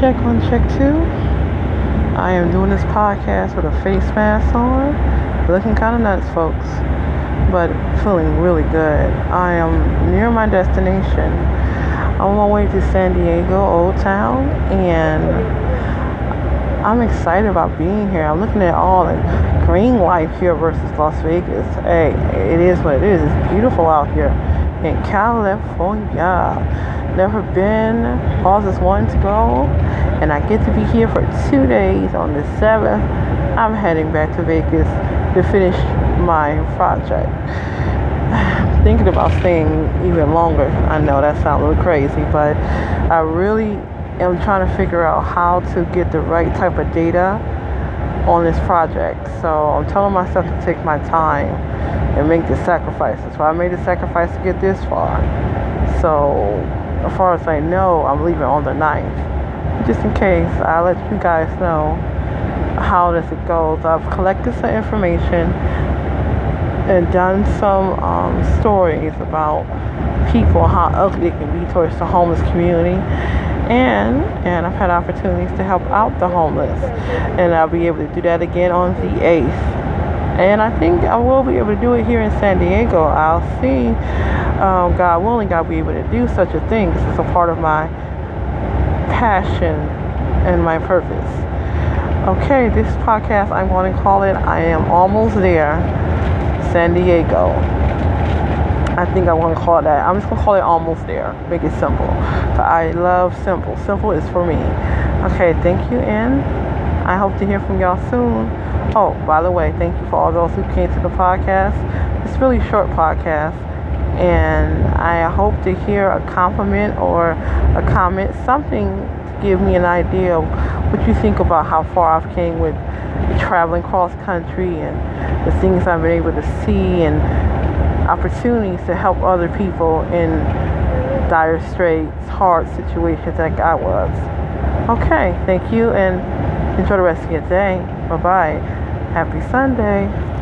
check on check two. I am doing this podcast with a face mask on, looking kind of nuts, folks, but feeling really good. I am near my destination. I'm on my way to San Diego, Old Town, and I'm excited about being here. I'm looking at all the green life here versus Las Vegas. Hey, it is what it is. It's beautiful out here in California never been. Always wanting to go, and I get to be here for two days. On the seventh, I'm heading back to Vegas to finish my project. Thinking about staying even longer. I know that sounds a little crazy, but I really am trying to figure out how to get the right type of data on this project. So I'm telling myself to take my time and make the sacrifices. So I made the sacrifice to get this far. So as far as I know, I'm leaving on the 9th. Just in case, I'll let you guys know how this goes. I've collected some information and done some um, stories about people, how ugly it can be towards the homeless community. And and I've had opportunities to help out the homeless. And I'll be able to do that again on the 8th. And I think I will be able to do it here in San Diego. I'll see um, God willing, I'll be able to do such a thing. This is a part of my passion and my purpose. Okay, this podcast, I'm going to call it I Am Almost There, San Diego. I think I want to call it that. I'm just to call it Almost There. Make it simple. But I love simple. Simple is for me. Okay, thank you, and I hope to hear from y'all soon. Oh, by the way, thank you for all those who came to the podcast. It's really short podcast and I hope to hear a compliment or a comment, something give me an idea of what you think about how far I've came with traveling cross country and the things I've been able to see and opportunities to help other people in dire straits, hard situations like I was. Okay, thank you and enjoy the rest of your day. Bye bye. Happy Sunday.